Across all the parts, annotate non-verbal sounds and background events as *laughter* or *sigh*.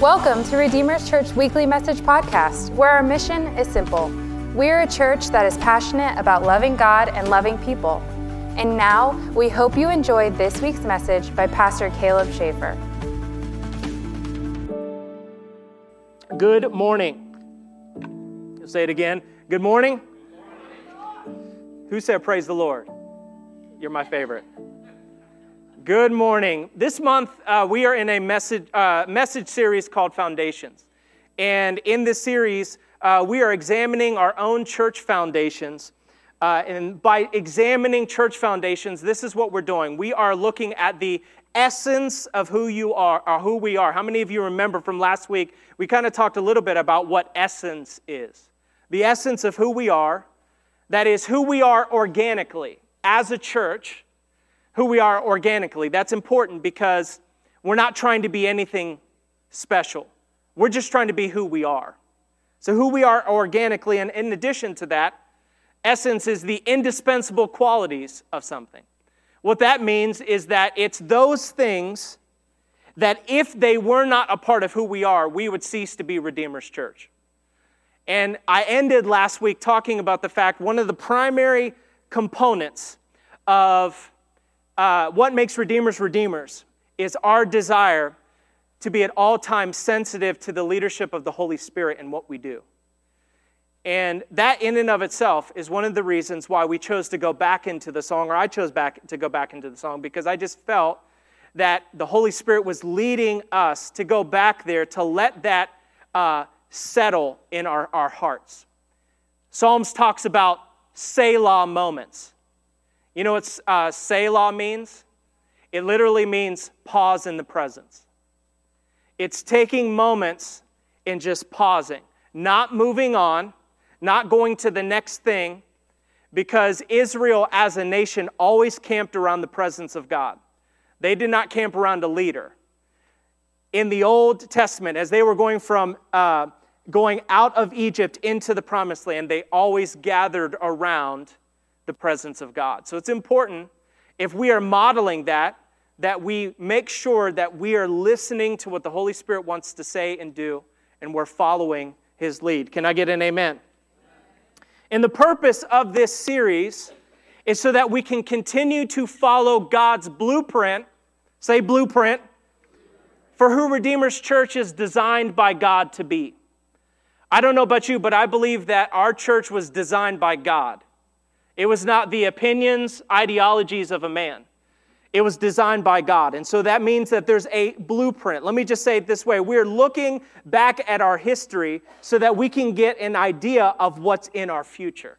Welcome to Redeemer's Church Weekly Message Podcast, where our mission is simple. We're a church that is passionate about loving God and loving people. And now, we hope you enjoyed this week's message by Pastor Caleb Schafer. Good morning. Say it again. Good morning. Who said praise the Lord? You're my favorite. Good morning. This month, uh, we are in a message, uh, message series called Foundations. And in this series, uh, we are examining our own church foundations. Uh, and by examining church foundations, this is what we're doing. We are looking at the essence of who you are, or who we are. How many of you remember from last week? We kind of talked a little bit about what essence is. The essence of who we are, that is, who we are organically as a church who we are organically. That's important because we're not trying to be anything special. We're just trying to be who we are. So, who we are organically, and in addition to that, essence is the indispensable qualities of something. What that means is that it's those things that if they were not a part of who we are, we would cease to be Redeemer's Church. And I ended last week talking about the fact one of the primary components of uh, what makes redeemers redeemers is our desire to be at all times sensitive to the leadership of the Holy Spirit in what we do. And that, in and of itself, is one of the reasons why we chose to go back into the song, or I chose back to go back into the song, because I just felt that the Holy Spirit was leading us to go back there to let that uh, settle in our, our hearts. Psalms talks about Selah moments. You know what uh, Selah means? It literally means pause in the presence. It's taking moments and just pausing, not moving on, not going to the next thing, because Israel as a nation always camped around the presence of God. They did not camp around a leader. In the Old Testament, as they were going from uh, going out of Egypt into the promised land, they always gathered around the presence of God. So it's important if we are modeling that, that we make sure that we are listening to what the Holy Spirit wants to say and do, and we're following his lead. Can I get an amen? And the purpose of this series is so that we can continue to follow God's blueprint. Say blueprint. For who Redeemer's Church is designed by God to be. I don't know about you, but I believe that our church was designed by God. It was not the opinions, ideologies of a man. It was designed by God. And so that means that there's a blueprint. Let me just say it this way we're looking back at our history so that we can get an idea of what's in our future.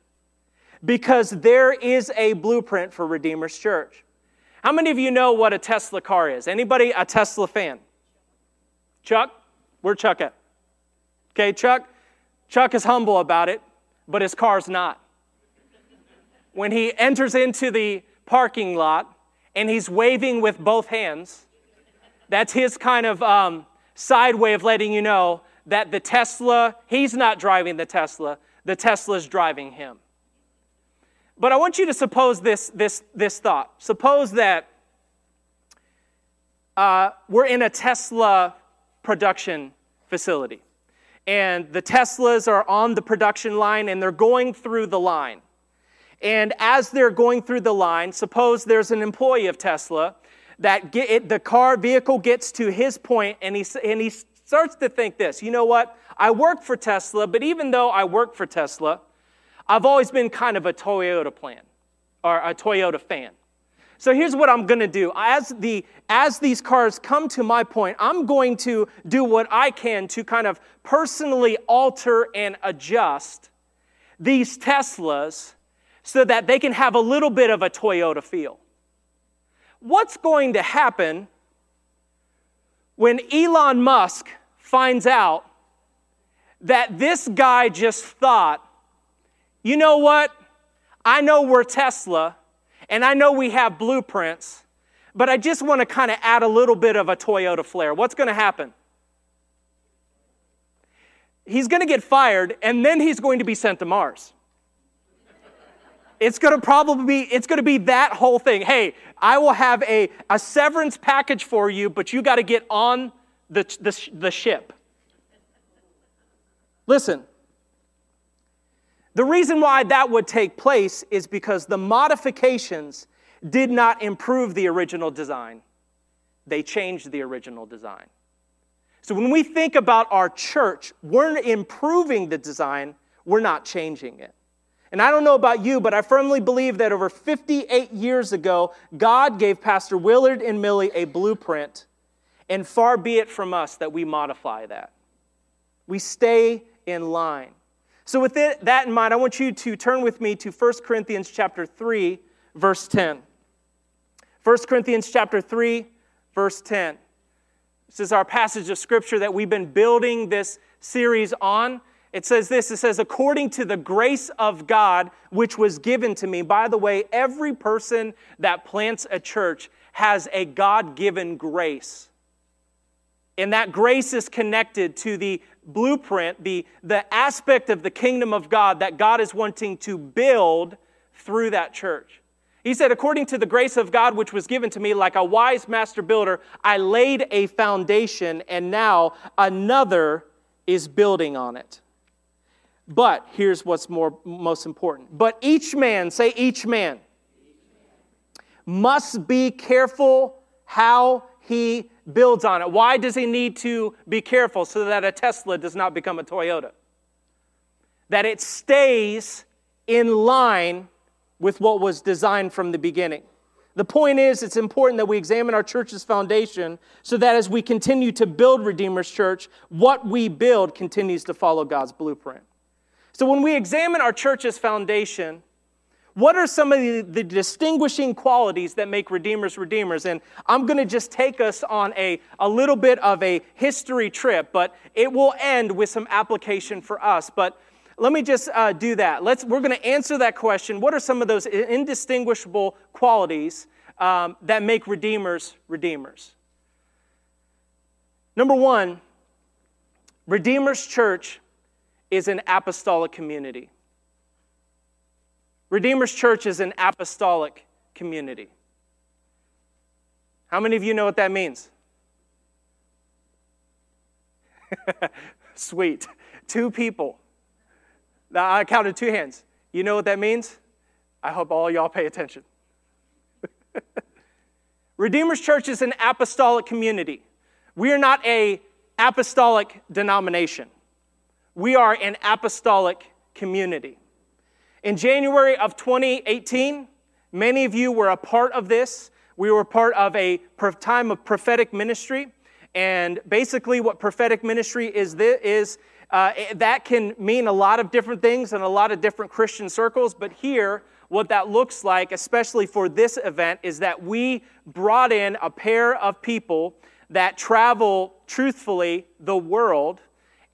Because there is a blueprint for Redeemer's Church. How many of you know what a Tesla car is? Anybody a Tesla fan? Chuck? Where Chuck at? Okay, Chuck. Chuck is humble about it, but his car's not when he enters into the parking lot and he's waving with both hands, that's his kind of um, side way of letting you know that the Tesla, he's not driving the Tesla, the Tesla's driving him. But I want you to suppose this, this, this thought. Suppose that uh, we're in a Tesla production facility, and the Teslas are on the production line and they're going through the line. And as they're going through the line, suppose there's an employee of Tesla that get it, the car vehicle gets to his point and he, and he starts to think this you know what? I work for Tesla, but even though I work for Tesla, I've always been kind of a Toyota plan or a Toyota fan. So here's what I'm going to do. As, the, as these cars come to my point, I'm going to do what I can to kind of personally alter and adjust these Teslas so that they can have a little bit of a Toyota feel. What's going to happen when Elon Musk finds out that this guy just thought, you know what? I know we're Tesla and I know we have blueprints, but I just want to kind of add a little bit of a Toyota flair. What's going to happen? He's going to get fired and then he's going to be sent to Mars. It's going to probably be, it's going to be that whole thing. Hey, I will have a, a severance package for you, but you got to get on the, the, the ship. Listen, the reason why that would take place is because the modifications did not improve the original design, they changed the original design. So when we think about our church, we're improving the design, we're not changing it. And I don't know about you, but I firmly believe that over 58 years ago, God gave Pastor Willard and Millie a blueprint, and far be it from us that we modify that. We stay in line. So with it, that in mind, I want you to turn with me to 1 Corinthians chapter 3, verse 10. 1 Corinthians chapter 3, verse 10. This is our passage of scripture that we've been building this series on. It says this it says, according to the grace of God which was given to me. By the way, every person that plants a church has a God given grace. And that grace is connected to the blueprint, the, the aspect of the kingdom of God that God is wanting to build through that church. He said, according to the grace of God which was given to me, like a wise master builder, I laid a foundation, and now another is building on it. But here's what's more most important. But each man, say each man, must be careful how he builds on it. Why does he need to be careful so that a Tesla does not become a Toyota? That it stays in line with what was designed from the beginning. The point is, it's important that we examine our church's foundation so that as we continue to build Redeemer's Church, what we build continues to follow God's blueprint. So when we examine our church's foundation, what are some of the, the, distinguishing qualities that make redeemers redeemers? And I'm going to just take us on a, a little bit of a history trip, but it will end with some application for us. But let me just uh, do that. Let's, we're going to answer that question. What are some of those indistinguishable qualities um, that make redeemers redeemers? Number one, Redeemer's Church is an apostolic community. Redeemer's Church is an apostolic community. How many of you know what that means? *laughs* Sweet. Two people. I counted two hands. You know what that means? I hope all y'all pay attention. *laughs* Redeemer's Church is an apostolic community. We are not a apostolic denomination we are an apostolic community. In January of 2018, many of you were a part of this. We were part of a time of prophetic ministry. And basically, what prophetic ministry is, this, is uh, that can mean a lot of different things in a lot of different Christian circles. But here, what that looks like, especially for this event, is that we brought in a pair of people that travel truthfully the world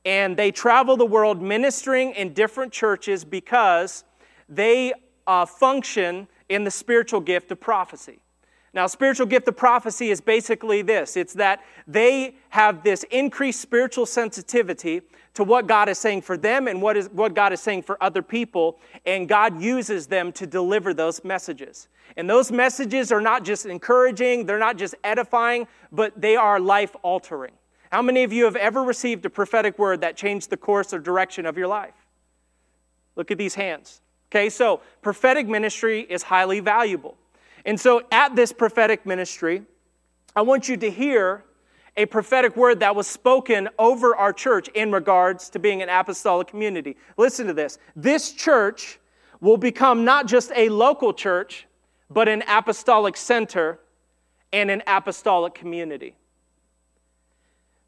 and they travel the world ministering in different churches because they uh, function in the spiritual gift of prophecy. Now, spiritual gift of prophecy is basically this it's that they have this increased spiritual sensitivity to what God is saying for them and what, is, what God is saying for other people, and God uses them to deliver those messages. And those messages are not just encouraging, they're not just edifying, but they are life altering. How many of you have ever received a prophetic word that changed the course or direction of your life? Look at these hands. Okay, so prophetic ministry is highly valuable. And so at this prophetic ministry, I want you to hear a prophetic word that was spoken over our church in regards to being an apostolic community. Listen to this. This church will become not just a local church, but an apostolic center and an apostolic community.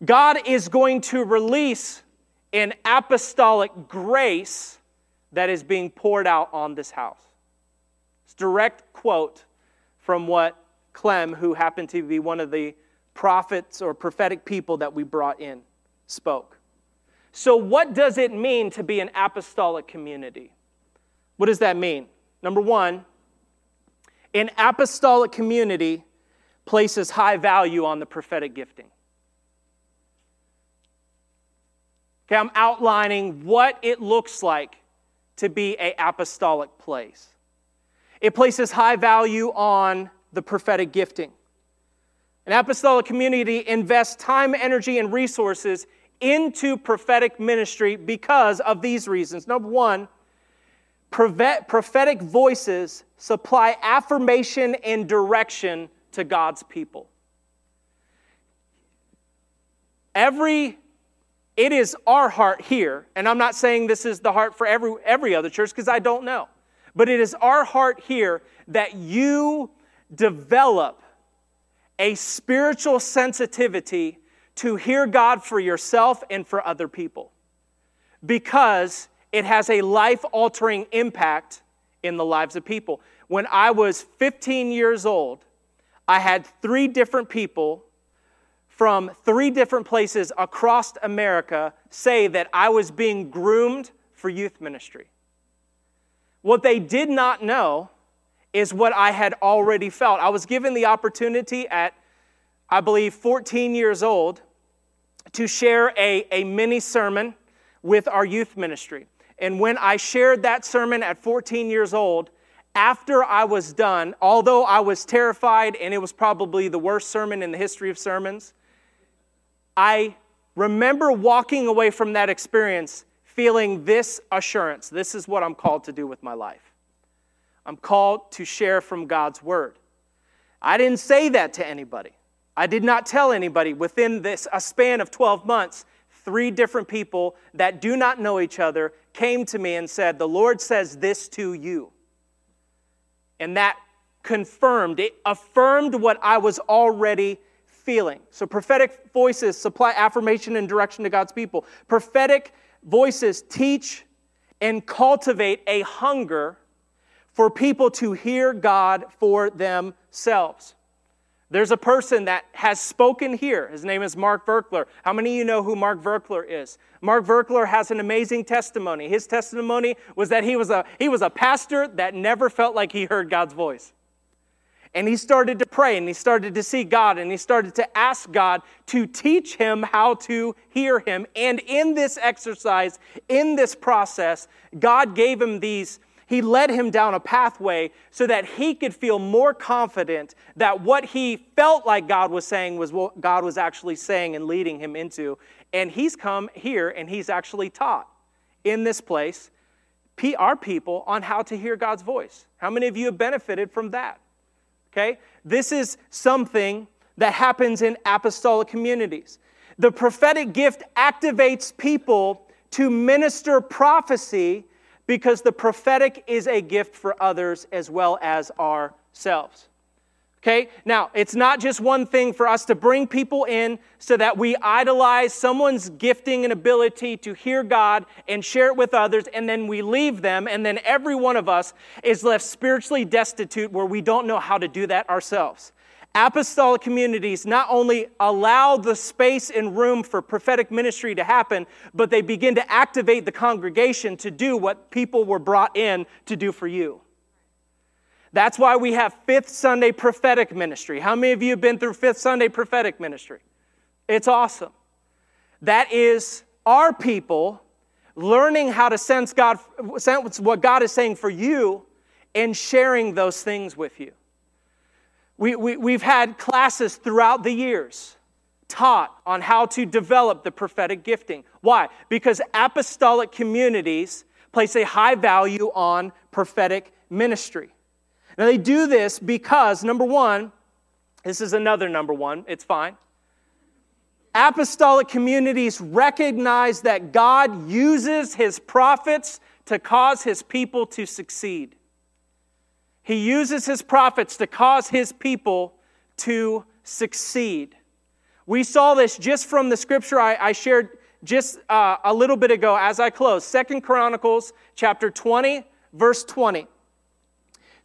God is going to release an apostolic grace that is being poured out on this house. It's direct quote from what Clem, who happened to be one of the prophets or prophetic people that we brought in, spoke. So, what does it mean to be an apostolic community? What does that mean? Number one, an apostolic community places high value on the prophetic gifting. Okay, I'm outlining what it looks like to be a apostolic place. It places high value on the prophetic gifting. An apostolic community invests time, energy, and resources into prophetic ministry because of these reasons. Number one, prophetic voices supply affirmation and direction to God's people. Every it is our heart here, and I'm not saying this is the heart for every, every other church because I don't know, but it is our heart here that you develop a spiritual sensitivity to hear God for yourself and for other people because it has a life altering impact in the lives of people. When I was 15 years old, I had three different people from three different places across America say that I was being groomed for youth ministry. What they did not know is what I had already felt. I was given the opportunity at, I believe, 14 years old to share a, a mini sermon with our youth ministry. And when I shared that sermon at 14 years old, after I was done, although I was terrified and it was probably the worst sermon in the history of sermons, I remember walking away from that experience feeling this assurance this is what I'm called to do with my life. I'm called to share from God's word. I didn't say that to anybody. I did not tell anybody within this a span of 12 months. Three different people that do not know each other came to me and said, The Lord says this to you. And that confirmed, it affirmed what I was already feeling. So prophetic voices supply affirmation and direction to God's people. Prophetic voices teach and cultivate a hunger for people to hear God for themselves. There's a person that has spoken here. His name is Mark Virkler. How many of you know who Mark Virkler is? Mark Virkler has an amazing testimony. His testimony was that he was a, he was a pastor that never felt like he heard God's voice. And he started to pray and he started to see God and he started to ask God to teach him how to hear him. And in this exercise, in this process, God gave him these, he led him down a pathway so that he could feel more confident that what he felt like God was saying was what God was actually saying and leading him into. And he's come here and he's actually taught in this place our people on how to hear God's voice. How many of you have benefited from that? Okay? This is something that happens in apostolic communities. The prophetic gift activates people to minister prophecy because the prophetic is a gift for others as well as ourselves. Okay? Now, it's not just one thing for us to bring people in so that we idolize someone's gifting and ability to hear God and share it with others, and then we leave them, and then every one of us is left spiritually destitute where we don't know how to do that ourselves. Apostolic communities not only allow the space and room for prophetic ministry to happen, but they begin to activate the congregation to do what people were brought in to do for you. That's why we have Fifth Sunday prophetic ministry. How many of you have been through Fifth Sunday prophetic ministry? It's awesome. That is our people learning how to sense God, sense what God is saying for you, and sharing those things with you. We, we, we've had classes throughout the years taught on how to develop the prophetic gifting. Why? Because apostolic communities place a high value on prophetic ministry. Now, they do this because, number one, this is another number one, it's fine. Apostolic communities recognize that God uses his prophets to cause his people to succeed. He uses his prophets to cause his people to succeed. We saw this just from the scripture I, I shared just uh, a little bit ago as I close. Second Chronicles chapter 20, verse 20.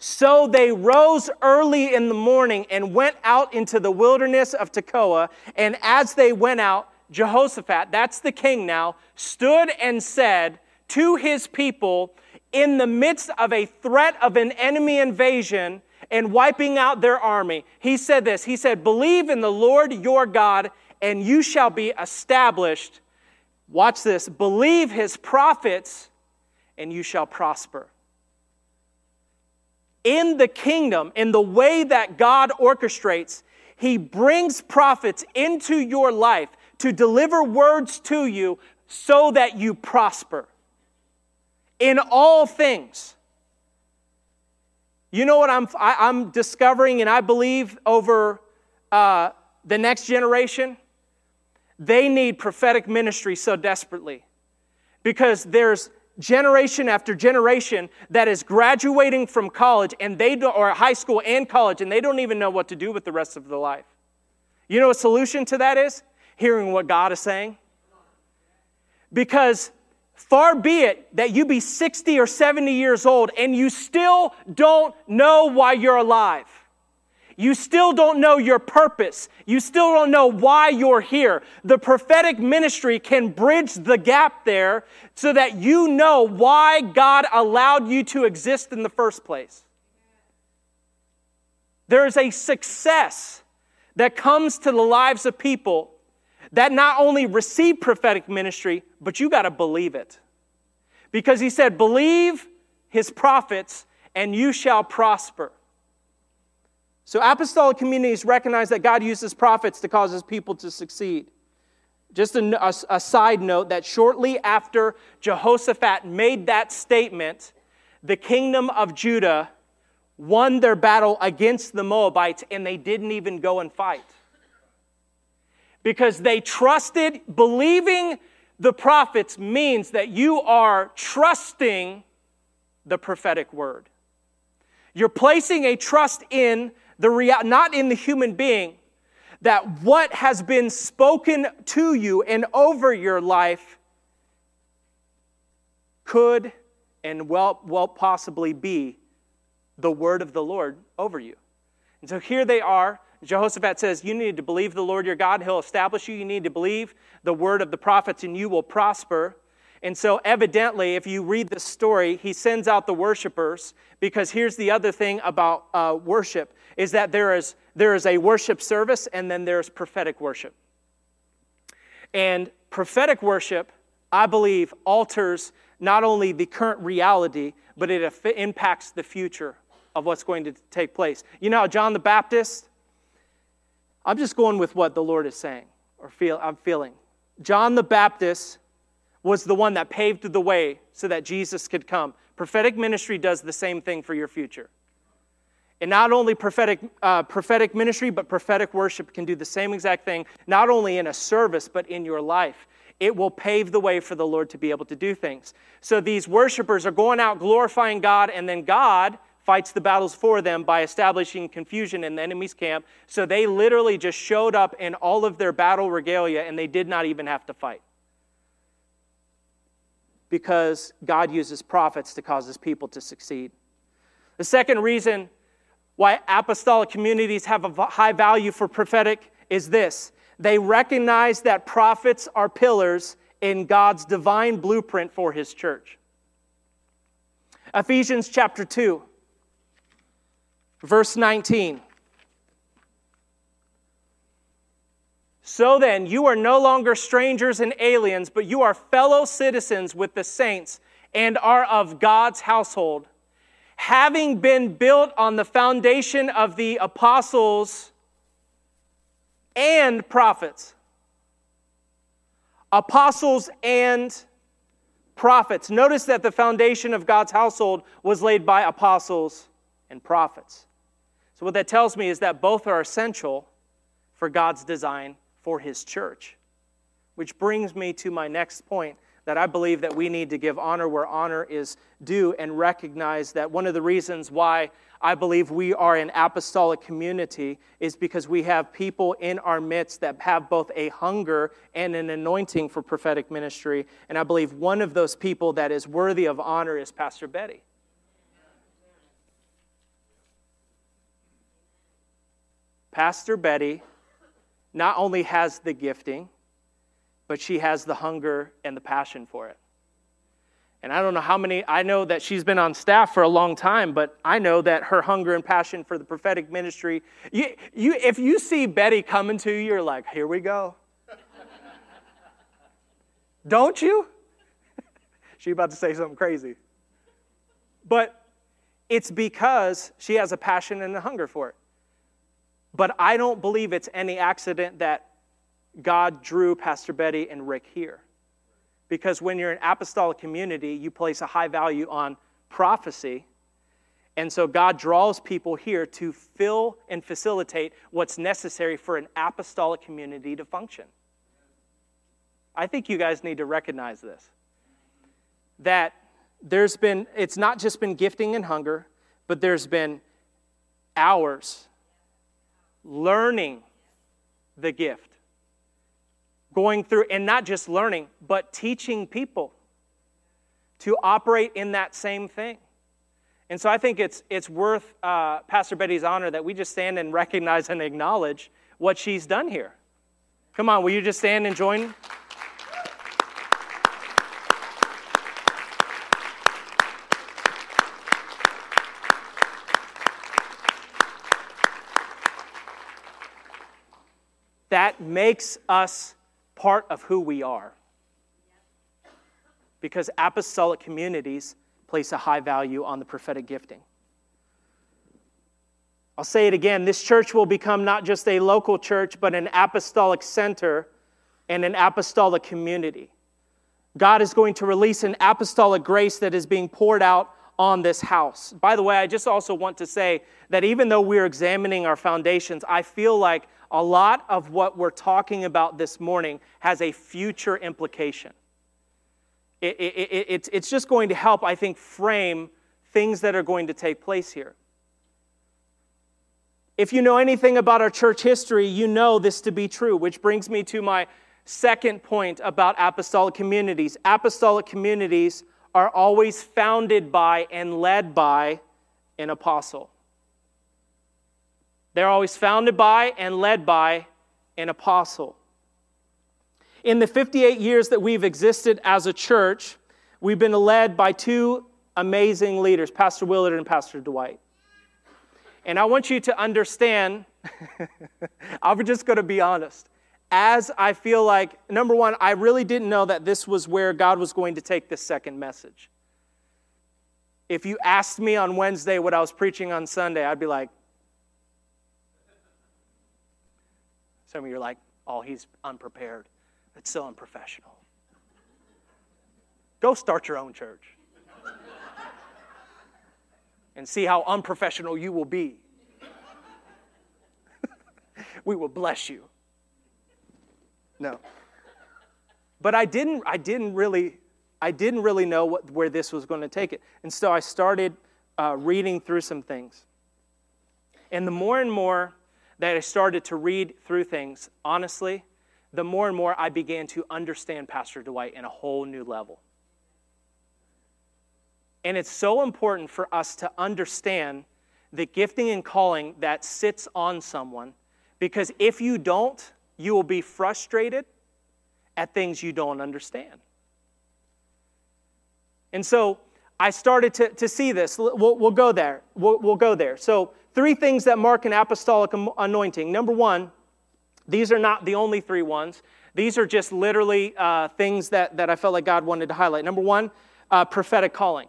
So they rose early in the morning and went out into the wilderness of Tekoa. And as they went out, Jehoshaphat, that's the king now, stood and said to his people in the midst of a threat of an enemy invasion and wiping out their army, he said this He said, Believe in the Lord your God, and you shall be established. Watch this believe his prophets, and you shall prosper in the kingdom, in the way that God orchestrates, He brings prophets into your life to deliver words to you so that you prosper in all things. You know what I'm, I, am i am discovering, and I believe over uh, the next generation? They need prophetic ministry so desperately because there's generation after generation that is graduating from college and they do, or high school and college and they don't even know what to do with the rest of their life. You know a solution to that is hearing what God is saying. Because far be it that you be 60 or 70 years old and you still don't know why you're alive. You still don't know your purpose. You still don't know why you're here. The prophetic ministry can bridge the gap there so that you know why God allowed you to exist in the first place. There is a success that comes to the lives of people that not only receive prophetic ministry, but you got to believe it. Because he said, Believe his prophets, and you shall prosper. So, apostolic communities recognize that God uses prophets to cause his people to succeed. Just a, a, a, side note that shortly after Jehoshaphat made that statement, the kingdom of Judah won their battle against the Moabites and they didn't even go and fight. Because they trusted, believing the prophets means that you are trusting the prophetic word. You're placing a trust in the real, not in the human being, that what has been spoken to you and over your life could and well, well possibly be the word of the Lord over you. And so here they are. Jehoshaphat says, You need to believe the Lord your God, He'll establish you. You need to believe the word of the prophets, and you will prosper. And so, evidently, if you read the story, he sends out the worshipers because here's the other thing about uh, worship is that there is, there is a worship service and then there's prophetic worship. And prophetic worship, I believe, alters not only the current reality, but it impacts the future of what's going to take place. You know, John the Baptist, I'm just going with what the Lord is saying or feel I'm feeling. John the Baptist was the one that paved the way so that Jesus could come. Prophetic ministry does the same thing for your future. And not only prophetic, uh, prophetic ministry, but prophetic worship can do the same exact thing, not only in a service, but in your life. It will pave the way for the Lord to be able to do things. So these worshipers are going out glorifying God, and then God fights the battles for them by establishing confusion in the enemy's camp. So they literally just showed up in all of their battle regalia, and they did not even have to fight because God uses prophets to cause his people to succeed. The second reason why apostolic communities have a high value for prophetic is this they recognize that prophets are pillars in God's divine blueprint for his church. Ephesians chapter 2, verse 19. So then, you are no longer strangers and aliens, but you are fellow citizens with the saints and are of God's household, having been built on the foundation of the apostles and prophets. Apostles and prophets. Notice that the foundation of God's household was laid by apostles and prophets. So, what that tells me is that both are essential for God's design for his church. Which brings me to my next point that I believe that we need to give honor where honor is due and recognize that one of the reasons why I believe we are an apostolic community is because we have people in our midst that have both a hunger and an anointing for prophetic ministry. And I believe one of those people that is worthy of honor is Pastor Betty. Pastor Betty not only has the gifting, but she has the hunger and the passion for it. And I don't know how many, I know that she's been on staff for a long time, but I know that her hunger and passion for the prophetic ministry, you, you, if you see Betty coming to you, you're like, here we go. *laughs* don't you? *laughs* She's about to say something crazy. But it's because she has a passion and a hunger for it. But I don't believe it's any accident that God drew Pastor Betty and Rick here. Because when you're an apostolic community, you place a high value on prophecy. And so God draws people here to fill and facilitate what's necessary for an apostolic community to function. I think you guys need to recognize this. That there's been, it's not just been gifting and hunger, but there's been hours learning the gift. Going through, and not just learning, but teaching people to operate in that same thing. And so I think it's, it's worth uh, Pastor Betty's honor that we just stand and recognize and acknowledge what she's done here. Come on, will you just stand and join? that makes us part of who we are. Because apostolic communities place a high value on the prophetic gifting. I'll say it again this church will become not just a local church, but an apostolic center and an apostolic community. God is going to release an apostolic grace that is being poured out on this house. By the way, I just also want to say that even though we're examining our foundations, I feel like a lot of what we're talking about this morning has a future implication. It, it, it, it's, it's just going to help, I think, frame things that are going to take place here. If you know anything about our church history, you know this to be true, which brings me to my second point about apostolic communities. Apostolic communities are always founded by and led by an apostle. They're always founded by and led by an apostle. In the 58 years that we've existed as a church, we've been led by two amazing leaders, Pastor Willard and Pastor Dwight. And I want you to understand, *laughs* I'm just going to be honest. As I feel like, number one, I really didn't know that this was where God was going to take this second message. If you asked me on Wednesday what I was preaching on Sunday, I'd be like, Some of you are like, oh, he's unprepared. It's so unprofessional. Go start your own church and see how unprofessional you will be. *laughs* we will bless you. No. But I didn't, I didn't really, I didn't really know what, where this was going to take it. And so I started uh, reading through some things. And the more and more that I started to read through things, honestly, the more and more I began to understand Pastor Dwight in a whole new level. And it's so important for us to understand the gifting and calling that sits on someone because if you don't, you will be frustrated at things you don't understand. And so I started to, to see this. We'll, we'll go there. We'll, we'll go there. So Three things that mark an apostolic anointing. Number one, these are not the only three ones. These are just literally uh, things that, that I felt like God wanted to highlight. Number one, uh, prophetic calling.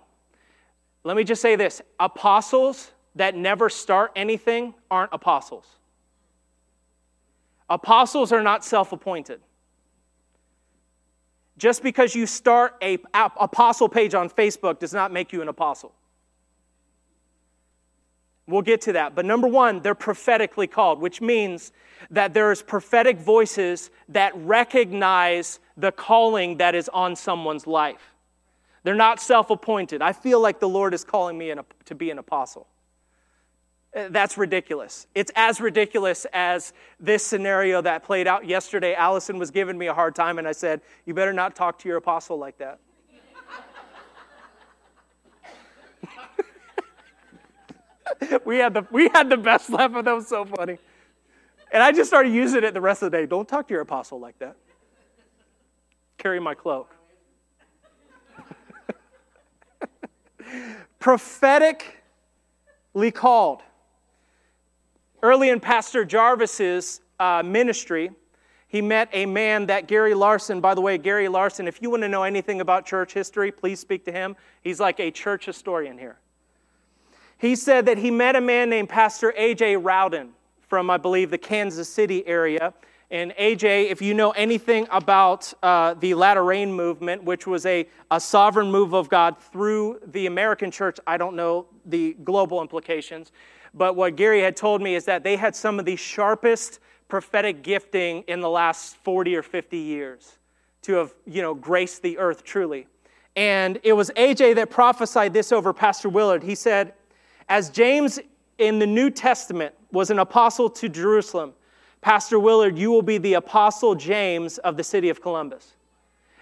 Let me just say this apostles that never start anything aren't apostles. Apostles are not self appointed. Just because you start a apostle page on Facebook does not make you an apostle. We'll get to that. But number one, they're prophetically called, which means that there's prophetic voices that recognize the calling that is on someone's life. They're not self appointed. I feel like the Lord is calling me to be an apostle. Uh, that's ridiculous. It's as ridiculous as this scenario that played out yesterday. Allison was giving me a hard time, and I said, You better not talk to your apostle like that. *laughs* we had the we had the best laugh, and that was so funny. And I just started using it the rest of the day. Don't talk to your apostle like that. Carry my cloak. *laughs* Prophetically called. Early in Pastor Jarvis's uh, ministry, he met a man that Gary Larson, by the way, Gary Larson, if you want to know anything about church history, please speak to him. He's like a church historian here. He said that he met a man named Pastor A.J. Rowden from, I believe, the Kansas City area. And AJ, if you know anything about uh, the latter rain movement, which was a, a sovereign move of God through the American church, I don't know the global implications. But what Gary had told me is that they had some of the sharpest prophetic gifting in the last 40 or 50 years to have, you know, graced the earth truly. And it was AJ that prophesied this over Pastor Willard. He said, as James in the New Testament was an apostle to Jerusalem, Pastor Willard, you will be the Apostle James of the city of Columbus.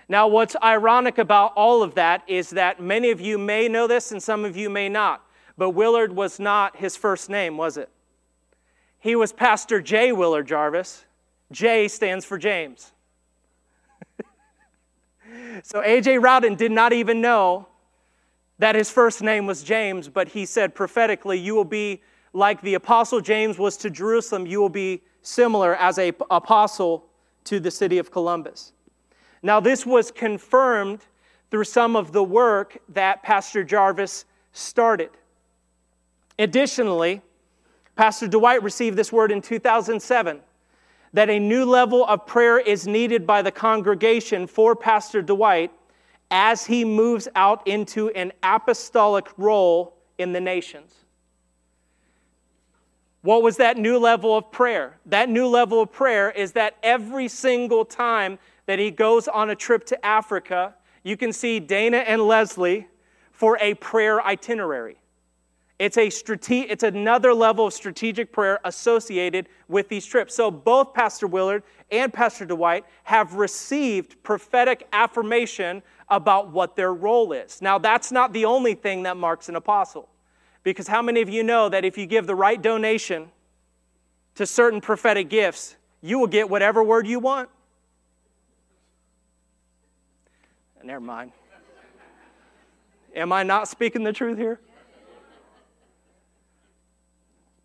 Now, what's ironic about all of that is that many of you may know this and some of you may not, but Willard was not his first name, was it? He was Pastor J. Willard Jarvis. J stands for James. *laughs* so A.J. Rowden did not even know that his first name was James, but he said prophetically, You will be like the apostle James was to Jerusalem, you will be similar as a apostle to the city of Columbus. Now, this was confirmed through some of the work that Pastor Jarvis started. Additionally, Pastor Dwight received this word in 2007 that a new level of prayer is needed by the congregation for Pastor Dwight as he moves out into an apostolic role in the nations. What was that new level of prayer? That new level of prayer is that every single time that he goes on a trip to Africa, you can see Dana and Leslie for a prayer itinerary. It's, a strate- it's another level of strategic prayer associated with these trips. So both Pastor Willard and Pastor Dwight have received prophetic affirmation about what their role is. Now, that's not the only thing that marks an apostle. Because how many of you know that if you give the right donation to certain prophetic gifts, you will get whatever word you want? Never mind. Am I not speaking the truth here?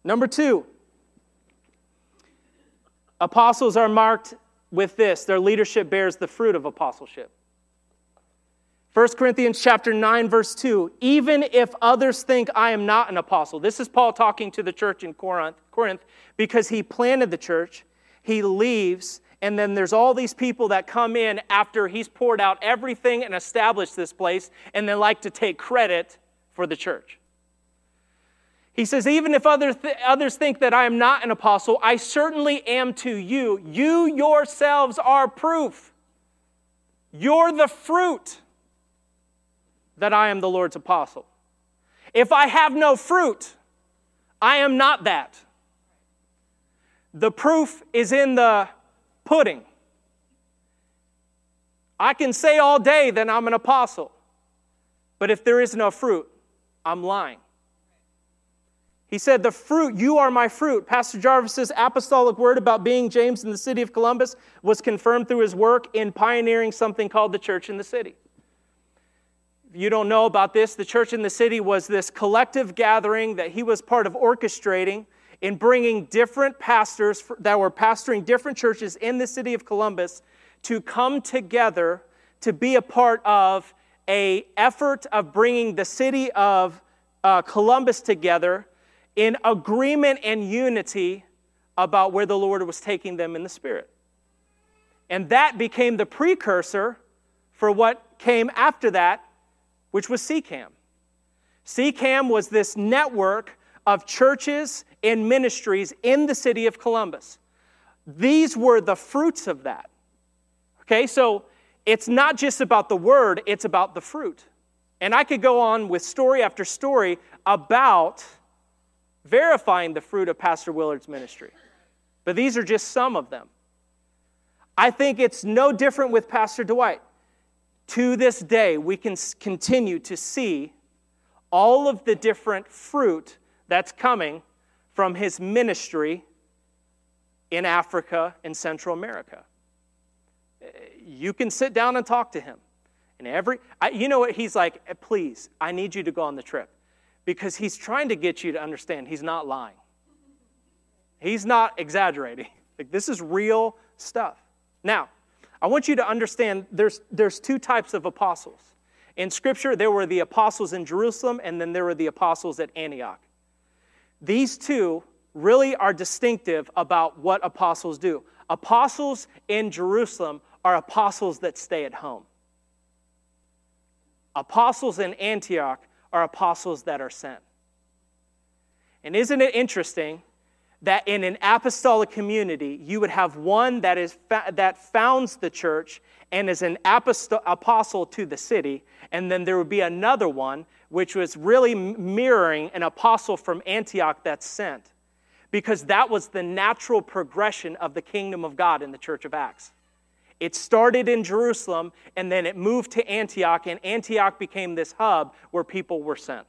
Number two, apostles are marked with this their leadership bears the fruit of apostleship. 1 Corinthians chapter 9 verse 2 even if others think I am not an apostle this is Paul talking to the church in Corinth Corinth because he planted the church he leaves and then there's all these people that come in after he's poured out everything and established this place and they like to take credit for the church he says even if other th- others think that I am not an apostle I certainly am to you you yourselves are proof you're the fruit that I am the Lord's apostle. If I have no fruit, I am not that. The proof is in the pudding. I can say all day that I'm an apostle, but if there is no fruit, I'm lying. He said, The fruit, you are my fruit. Pastor Jarvis's apostolic word about being James in the city of Columbus was confirmed through his work in pioneering something called the church in the city If you don't know about this, the church in the city was this collective gathering that he was part of orchestrating in bringing different pastors that were pastoring different churches in the city of Columbus to come together to be a part of a effort of bringing the city of uh, Columbus together in agreement and unity about where the Lord was taking them in the Spirit. And that became the precursor for what came after that which was CCAM. CCAM was this network of churches and ministries in the city of Columbus. These were the fruits of that. Okay, so it's not just about the word, it's about the fruit. And I could go on with story after story about verifying the fruit of Pastor Willard's ministry. But these are just some of them. I think it's no different with Pastor Dwight to this day, we can continue to see all of the different fruit that's coming from his ministry in Africa and Central America. Eh, you can sit down and talk to him. And every, I, you know what? He's like, eh, please, I need you to go on the trip. Because he's trying to get you to understand he's not lying. He's not exaggerating. *laughs* Like, this is real stuff. Now, I want you to understand there's, there's two types of apostles. In Scripture, there were the apostles in Jerusalem, and then there were the apostles at Antioch. These two really are distinctive about what apostles do. Apostles in Jerusalem are apostles that stay at home. Apostles in Antioch are apostles that are sent. And isn't it interesting that in an apostolic community, you would have one that, is fa- that founds the church and is an apostol- apostle to the city, and then there would be another one which was really mirroring an apostle from Antioch that's sent, because that was the natural progression of the kingdom of God in the church of Acts. It started in Jerusalem and then it moved to Antioch, and Antioch became this hub where people were sent.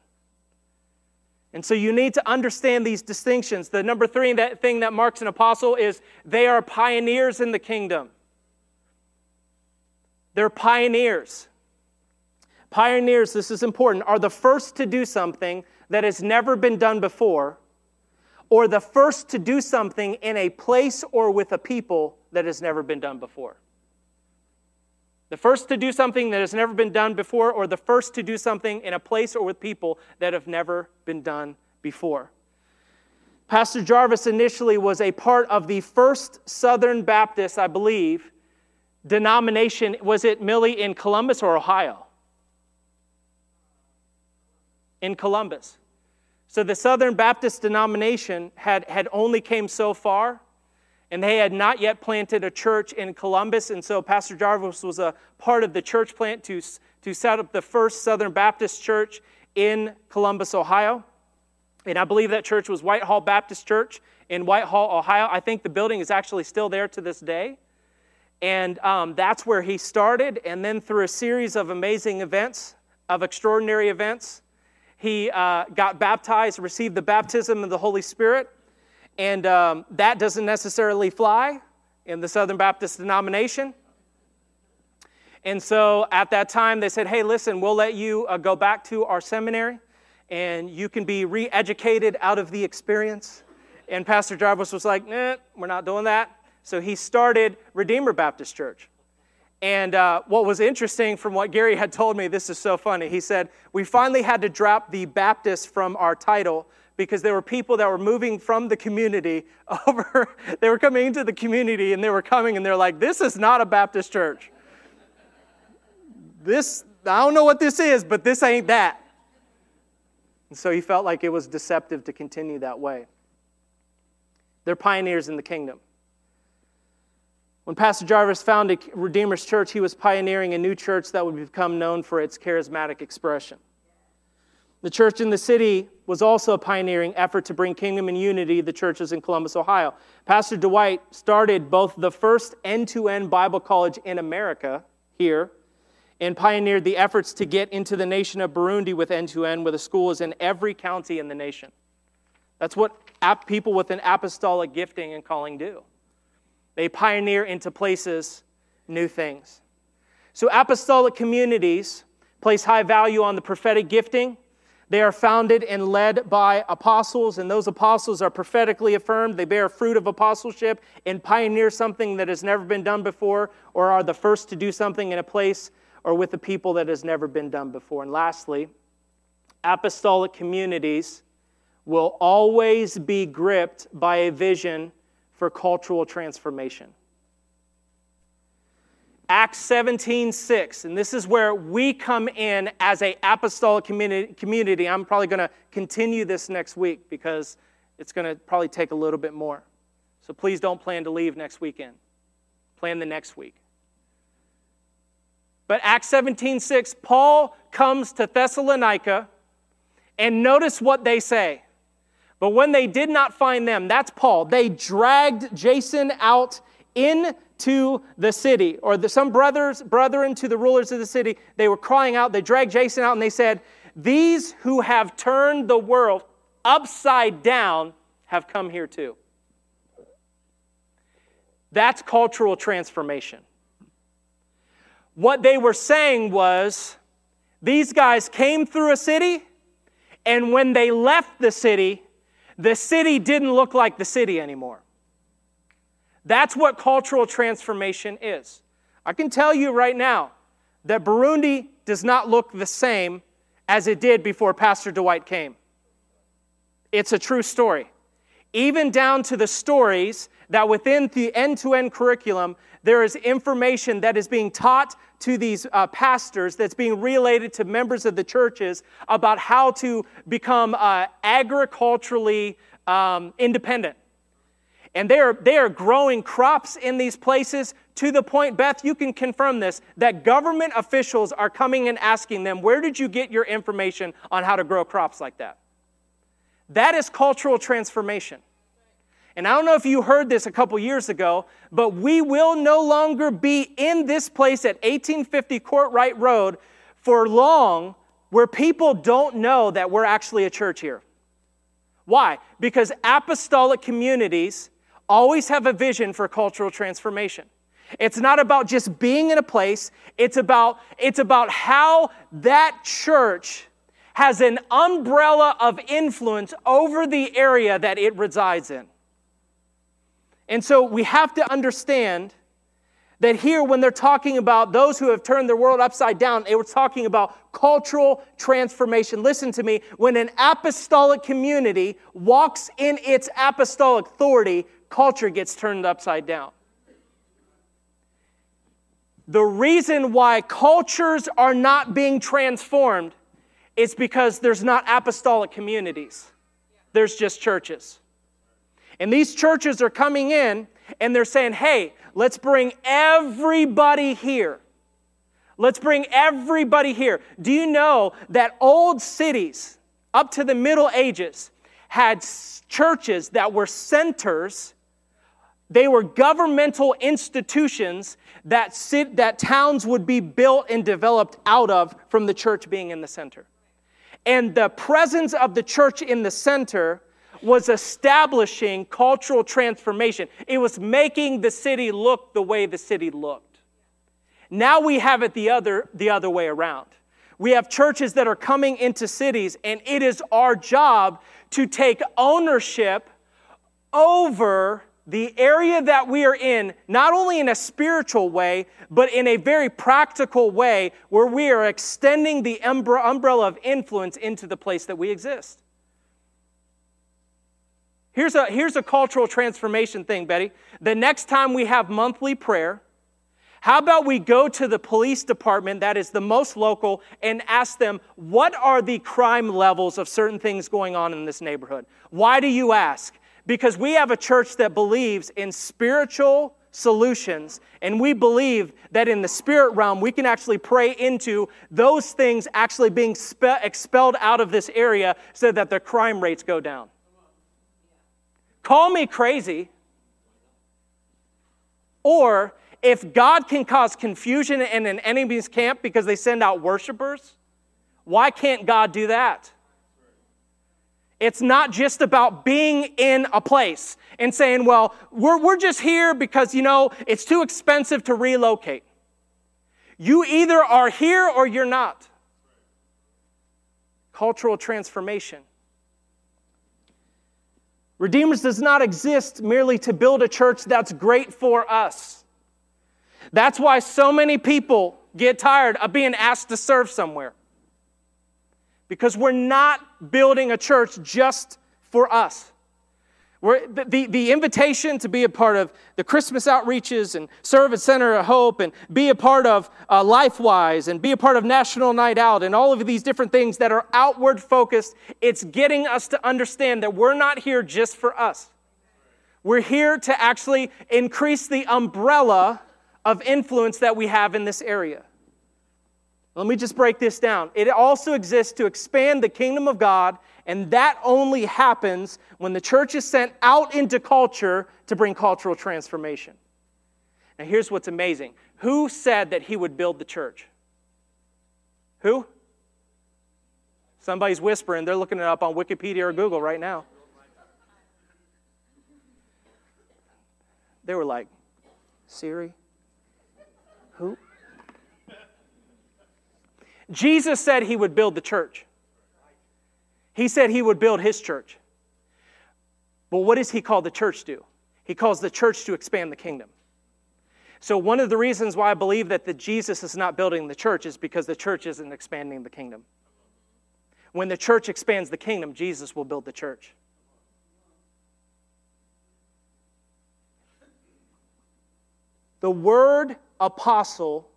And so you need to understand these distinctions. The number three that thing that marks an apostle is they are pioneers in the kingdom. They're pioneers. Pioneers, this is important, are the first to do something that has never been done before, or the first to do something in a place or with a people that has never been done before. The first to do something that has never been done before, or the first to do something in a place or with people that have never been done before. Pastor Jarvis initially was a part of the first Southern Baptist, I believe, denomination. Was it Millie in Columbus or Ohio? In Columbus. So the Southern Baptist denomination had, had only came so far and they had not yet planted a church in Columbus. And so Pastor Jarvis was a part of the church plant to, to set up the first Southern Baptist church in Columbus, Ohio. And I believe that church was Whitehall Baptist Church in Whitehall, Ohio. I think the building is actually still there to this day. And um, that's where he started. And then through a series of amazing events, of extraordinary events, he uh, got baptized, received the baptism of the Holy Spirit. And um, that doesn't necessarily fly in the Southern Baptist denomination. And so at that time, they said, hey, listen, we'll let you uh, go back to our seminary and you can be re educated out of the experience. And Pastor Jarvis was like, nah, we're not doing that. So he started Redeemer Baptist Church. And uh, what was interesting from what Gary had told me, this is so funny. He said, We finally had to drop the Baptist from our title because there were people that were moving from the community *laughs* over. they were coming into the community and they were coming and they're like, this is not a Baptist church. This, I don't know what this is, but this ain't that. And so he felt like it was deceptive to continue that way. They're pioneers in the kingdom. When Pastor Jarvis founded Redeemer's Church, he was pioneering a new church that would become known for its charismatic expression. The church in the city was also a pioneering effort to bring kingdom and unity to the churches in Columbus, Ohio. Pastor Dwight started both the first end to end Bible college in America here and pioneered the efforts to get into the nation of Burundi with end to end, where the school is in every county in the nation. That's what people with an apostolic gifting and calling do. They pioneer into places new things. So, apostolic communities place high value on the prophetic gifting they are founded and led by apostles, and those apostles are prophetically affirmed. They bear fruit of apostleship and pioneer something that has never been done before, or are the first to do something in a place or with a people that has never been done before. And lastly, apostolic communities will always be gripped by a vision for cultural transformation. Acts 17, 6. And this is where we come in as a apostolic community. I'm probably going to continue this next week because it's going to probably take a little bit more. So please don't plan to leave next weekend. Plan the next week. But Acts 17, 6, Paul comes to Thessalonica, and notice what they say. But when they did not find them, that's Paul, they dragged Jason out in to the city, or the, some brothers, brethren to the rulers of the city, they were crying out. They dragged Jason out and they said, These who have turned the world upside down have come here too. That's cultural transformation. What they were saying was, these guys came through a city, and when they left the city, the city didn't look like the city anymore. That's what cultural transformation is. I can tell you right now that Burundi does not look the same as it did before Pastor Dwight came. It's a true story. even down to the stories that within the end to end curriculum, there is information that is being taught to these uh, pastors that's being related to members of the churches about how to become uh, agriculturally um, independent. And they are, they are growing crops in these places to the point, Beth, you can confirm this, that government officials are coming and asking them, Where did you get your information on how to grow crops like that? That is cultural transformation. And I don't know if you heard this a couple years ago, but we will no longer be in this place at 1850 Courtright Road for long where people don't know that we're actually a church here. Why? Because apostolic communities always have a vision for cultural transformation. It's not about just being in a place, it's about, it's about how that church has an umbrella of influence over the area that it resides in. And so we have to understand that here, when they're talking about those who have turned their world upside down, they were talking about cultural transformation. Listen to me. When an apostolic community walks in its apostolic authority, culture gets turned upside down. The reason why cultures are not being transformed is because there's not apostolic communities, there's just churches. And these churches are coming in and they're saying, hey, let's bring everybody here. Let's bring everybody here. Do you know that old cities up to the Middle Ages had churches that were centers? They were governmental institutions that, sit, that towns would be built and developed out of from the church being in the center. And the presence of the church in the center was establishing cultural transformation. It was making the city look the way the city looked. Now we have it the other, the other way around. We have churches that are coming into cities, and it is our job to take ownership over the area that we are in, not only in a spiritual way, but in a very practical way where we are extending the umbrella of influence into the place that we exist. Here's a, here's a cultural transformation thing, Betty. The next time we have monthly prayer, how about we go to the police department that is the most local and ask them, what are the crime levels of certain things going on in this neighborhood? Why do you ask? Because we have a church that believes in spiritual solutions, and we believe that in the spirit realm, we can actually pray into those things actually being spe- expelled out of this area so that the crime rates go down. Call me crazy. Or if God can cause confusion in an enemy's camp because they send out worshipers, why can't God do that? It's not just about being in a place and saying, well, we're, we're just here because, you know, it's too expensive to relocate. You either are here or you're not. Cultural transformation. Redeemers does not exist merely to build a church that's great for us. That's why so many people get tired of being asked to serve somewhere. Because we're not building a church just for us. We're, the, the invitation to be a part of the Christmas outreaches and serve at Center of Hope and be a part of uh, LifeWise and be a part of National Night Out and all of these different things that are outward focused, it's getting us to understand that we're not here just for us. We're here to actually increase the umbrella of influence that we have in this area. Let me just break this down. It also exists to expand the kingdom of God and that only happens when the church is sent out into culture to bring cultural transformation. Now, here's what's amazing who said that he would build the church? Who? Somebody's whispering. They're looking it up on Wikipedia or Google right now. They were like, Siri? Jesus said he would build the church. He said he would build his church. But what does he call the church to? He calls the church to expand the kingdom. So, one of the reasons why I believe that the Jesus is not building the church is because the church isn't expanding the kingdom. When the church expands the kingdom, Jesus will build the church. The word apostle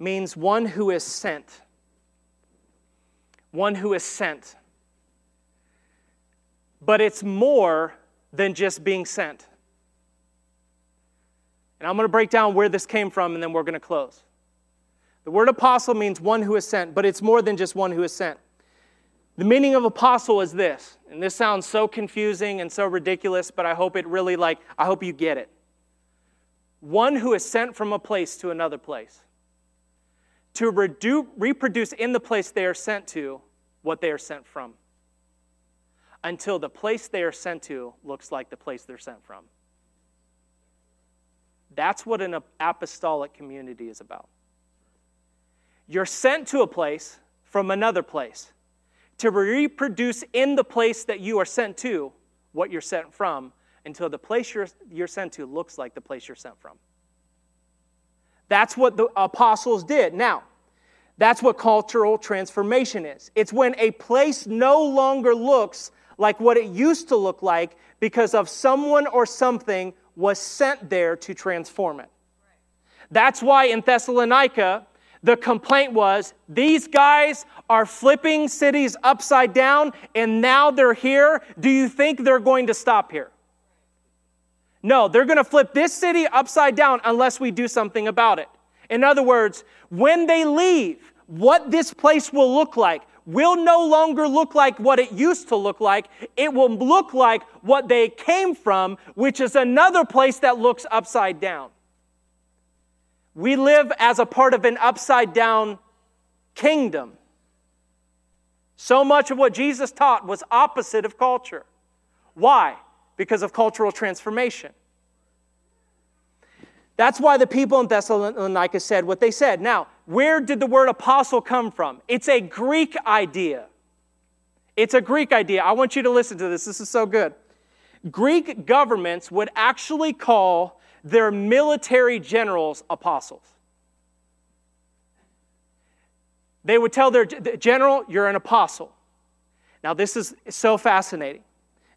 means one who is sent. One who is sent. But it's more than just being sent. And I'm going to break down where this came from and then we're going to close. The word apostle means one who is sent, but it's more than just one who is sent. The meaning of apostle is this, and this sounds so confusing and so ridiculous, but I hope it really like I hope you get it. One who is sent from a place to another place to redu- reproduce in the place they are sent to what they are sent from until the place they are sent to looks like the place they're sent from. That's what an apostolic community is about. You're sent to a place from another place to reproduce in the place that you are sent to what you're sent from until the place you're, you're sent to looks like the place you're sent from. That's what the apostles did. Now, that's what cultural transformation is. It's when a place no longer looks like what it used to look like because of someone or something was sent there to transform it. That's why in Thessalonica, the complaint was these guys are flipping cities upside down and now they're here. Do you think they're going to stop here? No, they're going to flip this city upside down unless we do something about it. In other words, when they leave, what this place will look like will no longer look like what it used to look like. It will look like what they came from, which is another place that looks upside down. We live as a part of an upside down kingdom. So much of what Jesus taught was opposite of culture. Why? Because of cultural transformation. That's why the people in Thessalonica said what they said. Now, where did the word apostle come from? It's a Greek idea. It's a Greek idea. I want you to listen to this. This is so good. Greek governments would actually call their military generals apostles. They would tell their general, You're an apostle. Now, this is so fascinating.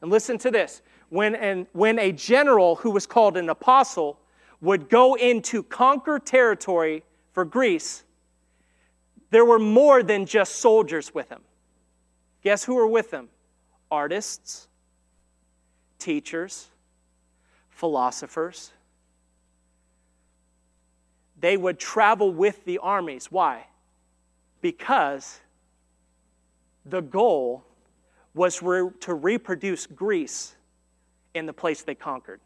And listen to this when, an, when a general who was called an apostle would go in to conquer territory for Greece, there were more than just soldiers with him. Guess who were with him? Artists, teachers, philosophers, they would travel with the armies. Why? Because the goal was re- to reproduce Greece in the place they conquered.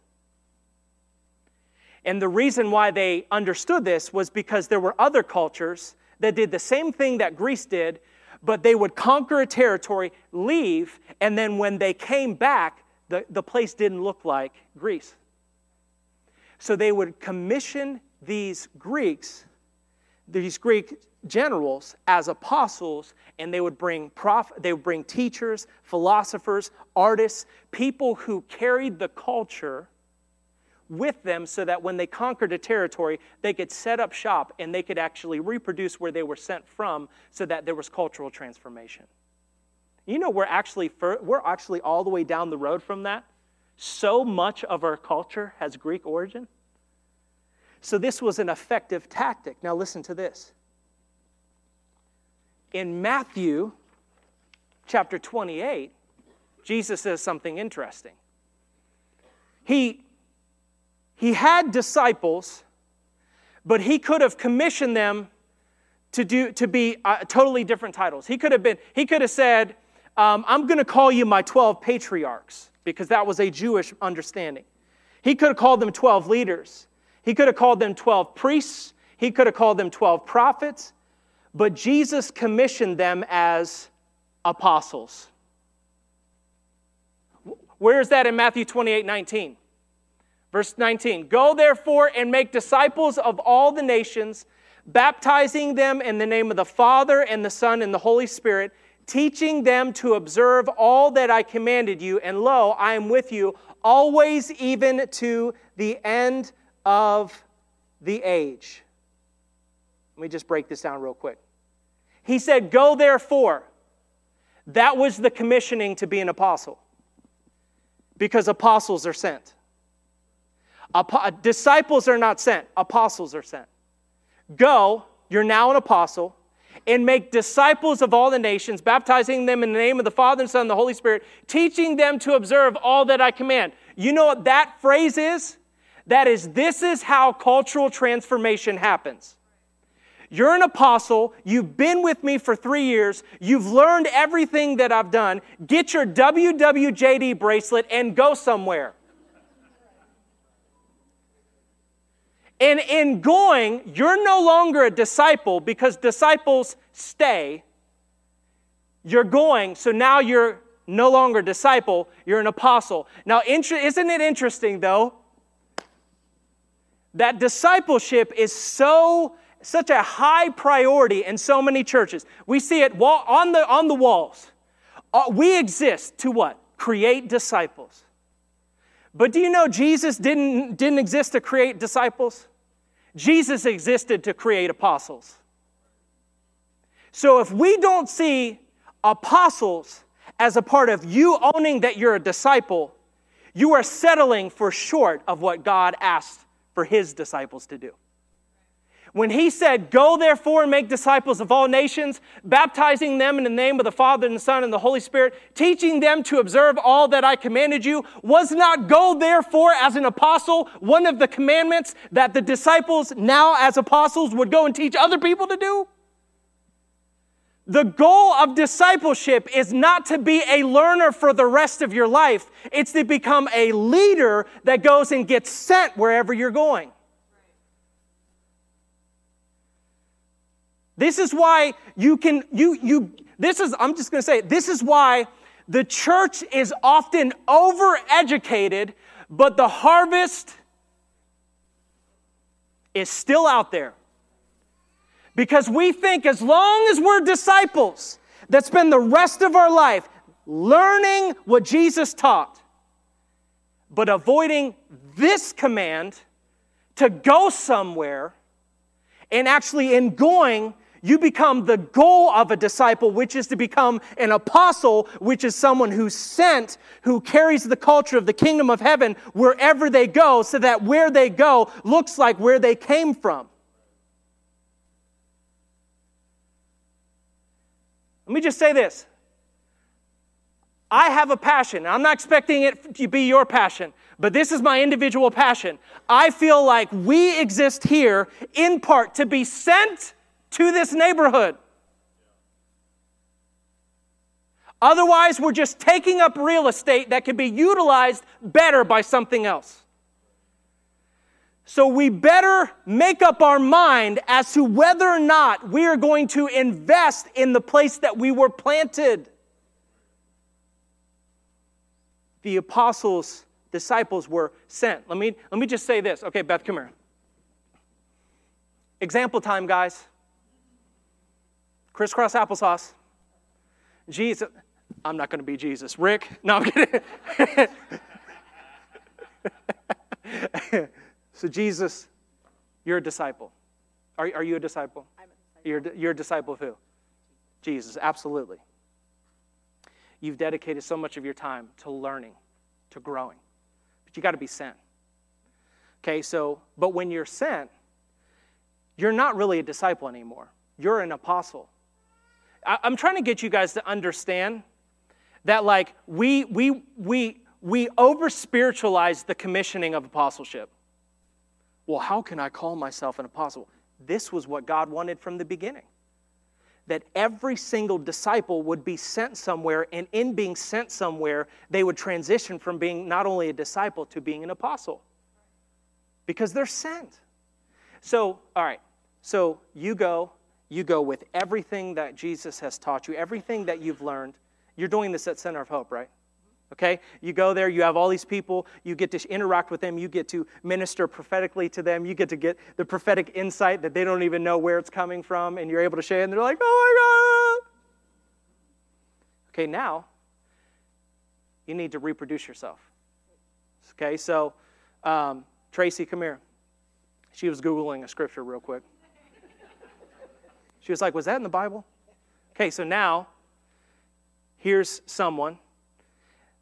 And the reason why they understood this was because there were other cultures that did the same thing that Greece did, but they would conquer a territory, leave, and then when they came back, the, the place didn't look like Greece. So they would commission these Greeks, these Greek generals, as apostles, and they would bring prof- they would bring teachers, philosophers, artists, people who carried the culture with them so that when they conquered a territory, they could set up shop and they could actually reproduce where they were sent from so that there was cultural transformation. You know, we're actually, we're actually all the way down the road from that. So much of our culture has Greek origin. So this was an effective tactic. Now, listen to this. In Matthew chapter 28, Jesus says something interesting. He, he had disciples, but he could have commissioned them to, do, to be uh, totally different titles. He could have, been, he could have said, um, I'm going to call you my 12 patriarchs, because that was a Jewish understanding. He could have called them 12 leaders. He could have called them 12 priests, he could have called them 12 prophets, but Jesus commissioned them as apostles. Where is that in Matthew 28 19? Verse 19 Go therefore and make disciples of all the nations, baptizing them in the name of the Father and the Son and the Holy Spirit, teaching them to observe all that I commanded you. And lo, I am with you always, even to the end of the age. Let me just break this down real quick. He said, Go therefore. That was the commissioning to be an apostle because apostles are sent. Disciples are not sent, apostles are sent. Go, you're now an apostle, and make disciples of all the nations, baptizing them in the name of the Father and Son and the Holy Spirit, teaching them to observe all that I command. You know what that phrase is? That is, this is how cultural transformation happens. You're an apostle. You've been with me for three years. You've learned everything that I've done. Get your WWJD bracelet and go somewhere. And in going, you're no longer a disciple because disciples stay. You're going, so now you're no longer a disciple, you're an apostle. Now, isn't it interesting though that discipleship is so such a high priority in so many churches. We see it on the, on the walls. Uh, we exist to what? Create disciples. But do you know Jesus didn't, didn't exist to create disciples? Jesus existed to create apostles. So if we don't see apostles as a part of you owning that you're a disciple, you are settling for short of what God asked for his disciples to do. When he said, Go therefore and make disciples of all nations, baptizing them in the name of the Father and the Son and the Holy Spirit, teaching them to observe all that I commanded you, was not go therefore as an apostle one of the commandments that the disciples now as apostles would go and teach other people to do? The goal of discipleship is not to be a learner for the rest of your life. It's to become a leader that goes and gets sent wherever you're going. This is why you can, you, you, this is, I'm just going to say, this is why the church is often overeducated, but the harvest is still out there. Because we think as long as we're disciples that spend the rest of our life learning what Jesus taught, but avoiding this command to go somewhere, and actually in going, you become the goal of a disciple, which is to become an apostle, which is someone who's sent, who carries the culture of the kingdom of heaven wherever they go, so that where they go looks like where they came from. Let me just say this. I have a passion. I'm not expecting it to be your passion, but this is my individual passion. I feel like we exist here in part to be sent to this neighborhood. Otherwise, we're just taking up real estate that could be utilized better by something else. So we better make up our mind as to whether or not we are going to invest in the place that we were planted. The apostles, disciples were sent. Let me, let me just say this. Okay, Beth, come here. Example time, guys crisscross applesauce. Jesus, I'm not going to be Jesus. Rick, no, I'm kidding. *laughs* so, Jesus, you're a disciple. Are, are you a disciple? I'm a disciple. You're, you're a disciple of who? Jesus, absolutely. You've dedicated so much of your time to learning, to growing, but you got to be sent. Okay, so, but when you're sent, you're not really a disciple anymore. You're an apostle. I'm trying to get you guys to understand that like we we we we over spiritualize the commissioning of apostleship. Well, how can I call myself an apostle? This was what God wanted from the beginning. That every single disciple would be sent somewhere, and in being sent somewhere, they would transition from being not only a disciple to being an apostle. Because they're sent. So, all right, so you go, you go with everything that Jesus has taught you, everything that you've learned. You're doing this at Center of Hope, right? Okay? You go there, you have all these people, you get to interact with them, you get to minister prophetically to them, you get to get the prophetic insight that they don't even know where it's coming from, and you're able to share, and they're like, oh my God. Okay, now you need to reproduce yourself. Okay, so um, Tracy, come here. She was Googling a scripture real quick. She was like, Was that in the Bible? Okay, so now here's someone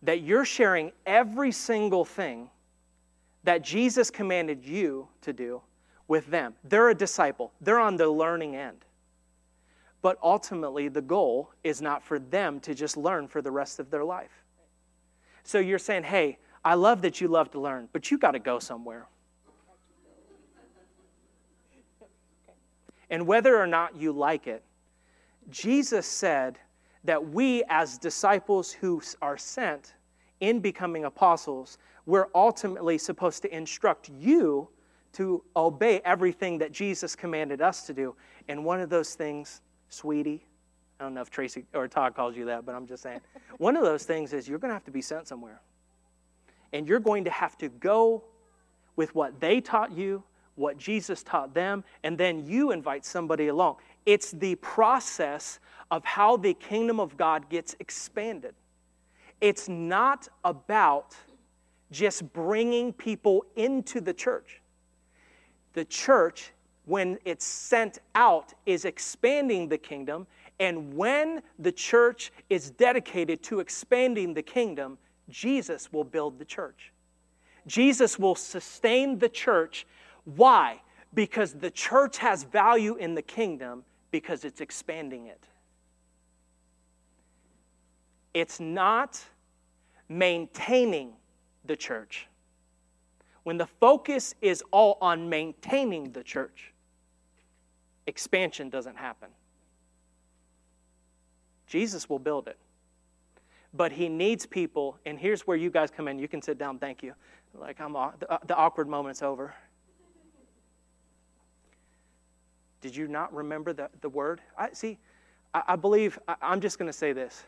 that you're sharing every single thing that Jesus commanded you to do with them. They're a disciple, they're on the learning end. But ultimately, the goal is not for them to just learn for the rest of their life. So you're saying, hey, I love that you love to learn, but you got to go somewhere. And whether or not you like it, Jesus said that we, as disciples who are sent in becoming apostles, we're ultimately supposed to instruct you to obey everything that Jesus commanded us to do. And one of those things, sweetie, I don't know if Tracy or Todd calls you that, but I'm just saying. *laughs* one of those things is you're going to have to be sent somewhere. And you're going to have to go with what they taught you, what Jesus taught them, and then you invite somebody along. It's the process of how the kingdom of God gets expanded. It's not about just bringing people into the church. The church, when it's sent out, is expanding the kingdom. And when the church is dedicated to expanding the kingdom, Jesus will build the church. Jesus will sustain the church. Why? Because the church has value in the kingdom because it's expanding it. It's not maintaining the church. When the focus is all on maintaining the church, expansion doesn't happen. Jesus will build it. But he needs people, and here's where you guys come in. You can sit down, thank you. Like I'm the, awkward moment's over. Did you not remember the, the word? I see, I, I believe I, I'm just going to say this.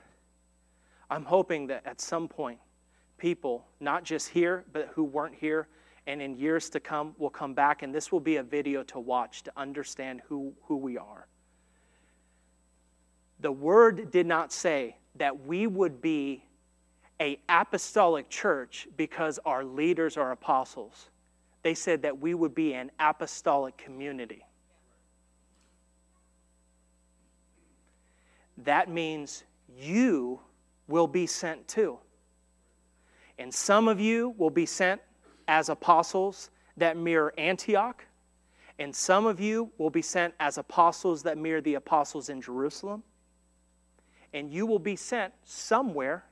I'm hoping that at some point people, not just here, but who weren't here, and in years to come will come back, and this will be a video to watch to understand who, who we are. The word did not say that we would be a apostolic church because our leaders are apostles. They said that we would be an apostolic community. That means you will be sent too. And some of you will be sent as apostles that mirror Antioch, and some of you will be sent as apostles that mirror the apostles in Jerusalem. And you will be sent somewhere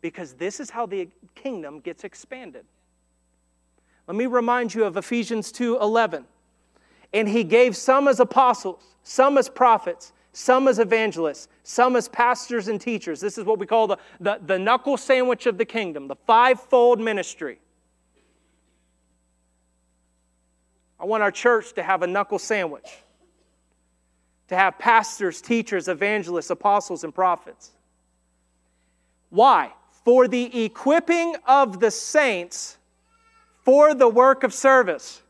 because this is how the kingdom gets expanded. Let me remind you of Ephesians 2:11. And he gave some as apostles, some as prophets, some as evangelists, some as pastors and teachers. This is what we call the, the, the knuckle sandwich of the kingdom, the fivefold ministry. I want our church to have a knuckle sandwich, to have pastors, teachers, evangelists, apostles, and prophets. Why? For the equipping of the saints for the work of service,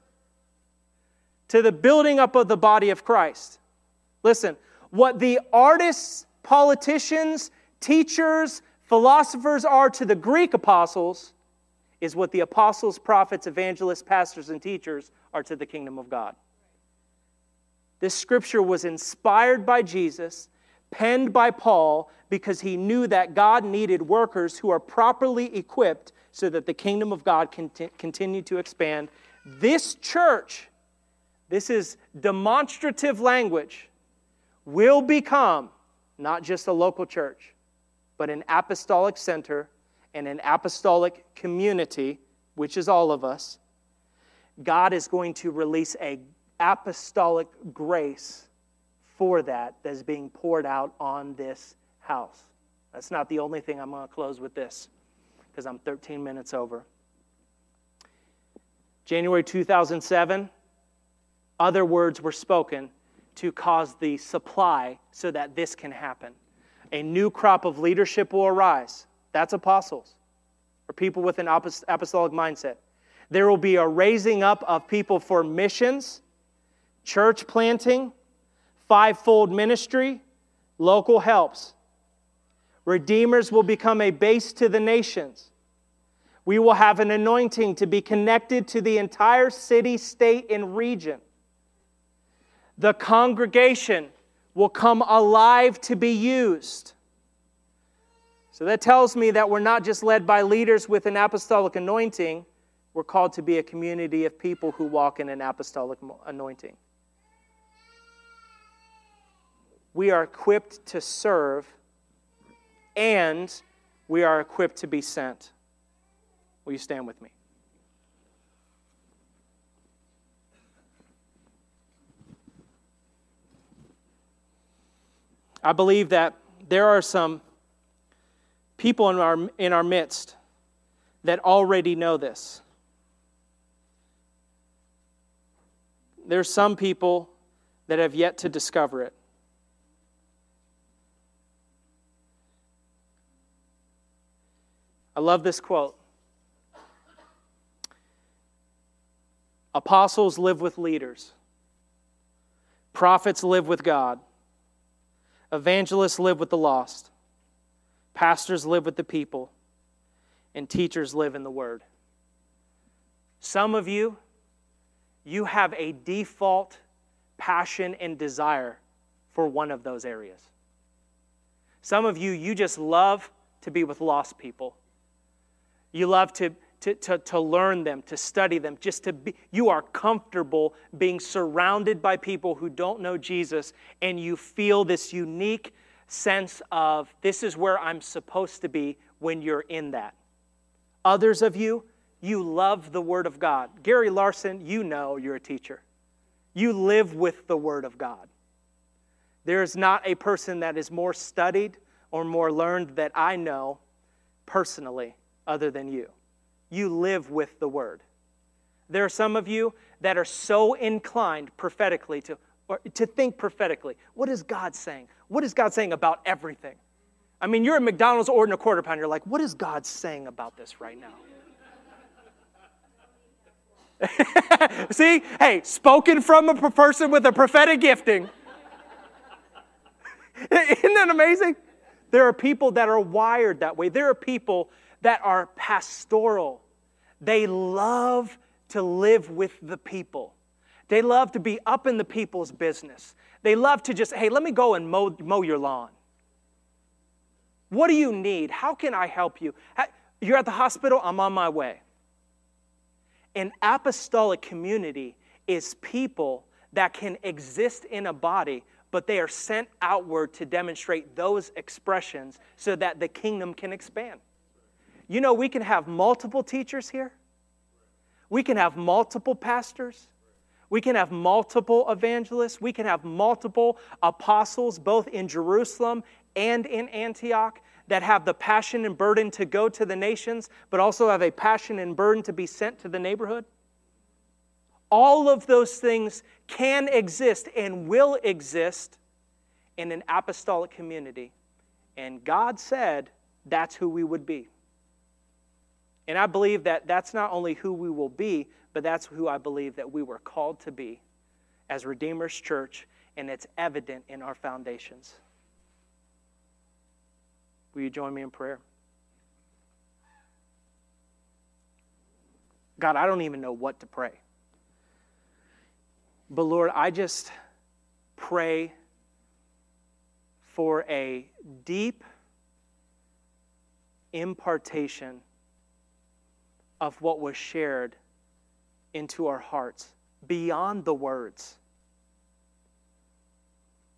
to the building up of the body of Christ. Listen, what the artists, politicians, teachers, philosophers are to the Greek apostles is what the apostles, prophets, evangelists, pastors, and teachers are to the kingdom of God. This scripture was inspired by Jesus, penned by Paul, because he knew that God needed workers who are properly equipped so that the kingdom of God can continue to expand. This church, this is demonstrative language will become not just a local church, but an apostolic center and an apostolic community, which is all of us. God is going to release a apostolic grace for that that is being poured out on this house. That's not the only thing. I'm going to close with this because I'm 13 minutes over. January 2007, other words were spoken to cause the supply so that this can happen. A new crop of leadership will arise. That's apostles or people with an apostolic mindset. There will be a raising up of people for missions, church planting, fivefold ministry, local helps. Redeemers will become a base to the nations. We will have an anointing to be connected to the entire city, state, and region the congregation will come alive to be used. So that tells me that we're not just led by leaders with an apostolic anointing We're called to be a community of people who walk in an apostolic anointing. We are equipped to serve and we are equipped to be sent. Will you stand with me? I believe that there are some people in our, in our midst that already know this. There's some people that have yet to discover it. I love this quote. Apostles live with leaders. Prophets live with God. Evangelists live with the lost, pastors live with the people, and teachers live in the Word. Some of you, you have a default passion and desire for one of those areas. Some of you, you just love to be with lost people. You love to to, to, to learn them, to study them, just to be, you are comfortable being surrounded by people who don't know Jesus, and you feel this unique sense of this is where I'm supposed to be when you're in that. Others of you, you love the Word of God. Gary Larson, you know you're a teacher. You live with the Word of God. There is not a person that is more studied or more learned that I know personally other than you you live with the word. There are some of you that are so inclined prophetically to, to think prophetically. What is God saying? What is God saying about everything? I mean, you're at McDonald's ordering a quarter pounder. You're like, what is God saying about this right now? *laughs* See, hey, spoken from a person with a prophetic gifting. *laughs* Isn't that amazing? There are people that are wired that way. There are people that are pastoral. They love to live with the people. They love to be up in the people's business. They love to just, hey, let me go and mow, mow your lawn. What do you need? How can I help you? You're at the hospital, I'm on my way. An apostolic community is people that can exist in a body, but they are sent outward to demonstrate those expressions so that the kingdom can expand. You know, we can have multiple teachers here, we can have multiple pastors. We can have multiple evangelists. We can have multiple apostles, both in Jerusalem and in Antioch, that have the passion and burden to go to the nations, but also have a passion and burden to be sent to the neighborhood. All of those things can exist and will exist in an apostolic community. And God said that's who we would be. And I believe that that's not only who we will be, but that's who I believe that we were called to be as Redeemer's Church, and it's evident in our foundations. Will you join me in prayer? God, I don't even know what to pray. But Lord, I just pray for a deep impartation of what was shared into our hearts beyond the words.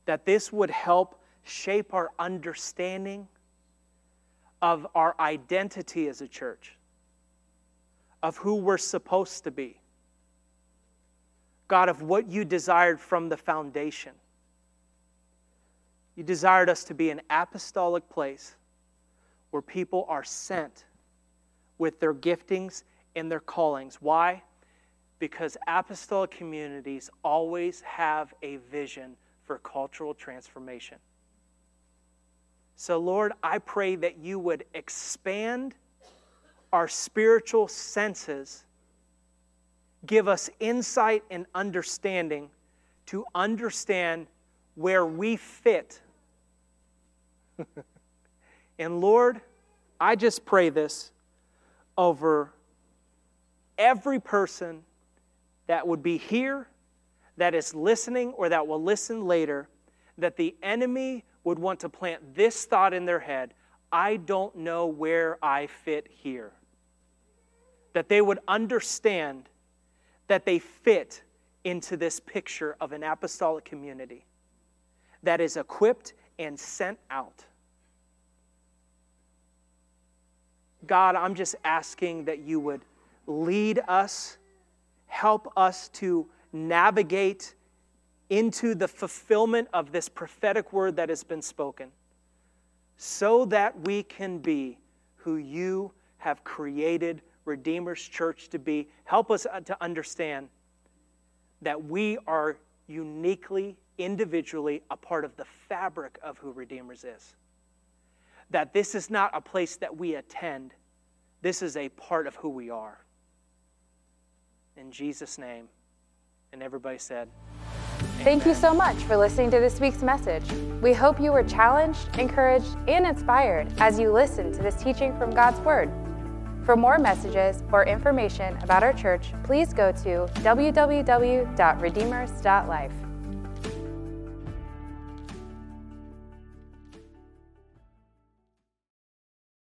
That this would help shape our understanding of our identity as a church, of who we're supposed to be. God, of what you desired from the foundation. You desired us to be an apostolic place where people are sent with their giftings and their callings. Why? Because apostolic communities always have a vision for cultural transformation. So, Lord, I pray that you would expand our spiritual senses, give us insight and understanding to understand where we fit. *laughs* and Lord, I just pray this over every person that would be here, that is listening, or that will listen later, that the enemy would want to plant this thought in their head I don't know where I fit here. that they would understand that they fit into this picture of an apostolic community that is equipped and sent out. God, I'm just asking that you would lead us, help us to navigate into the fulfillment of this prophetic word that has been spoken, so that we can be who you have created Redeemer's Church to be. Help us uh, to understand that we are uniquely, individually a part of the fabric of who Redeemer's is. That this is not a place that we attend, this is a part of who we are. In Jesus' name. And everybody said, Thank you so much for listening to this week's message. We hope you were challenged, encouraged, and inspired as you listened to this teaching from God's Word. For more messages or information about our church, please go to www.redeemers.life.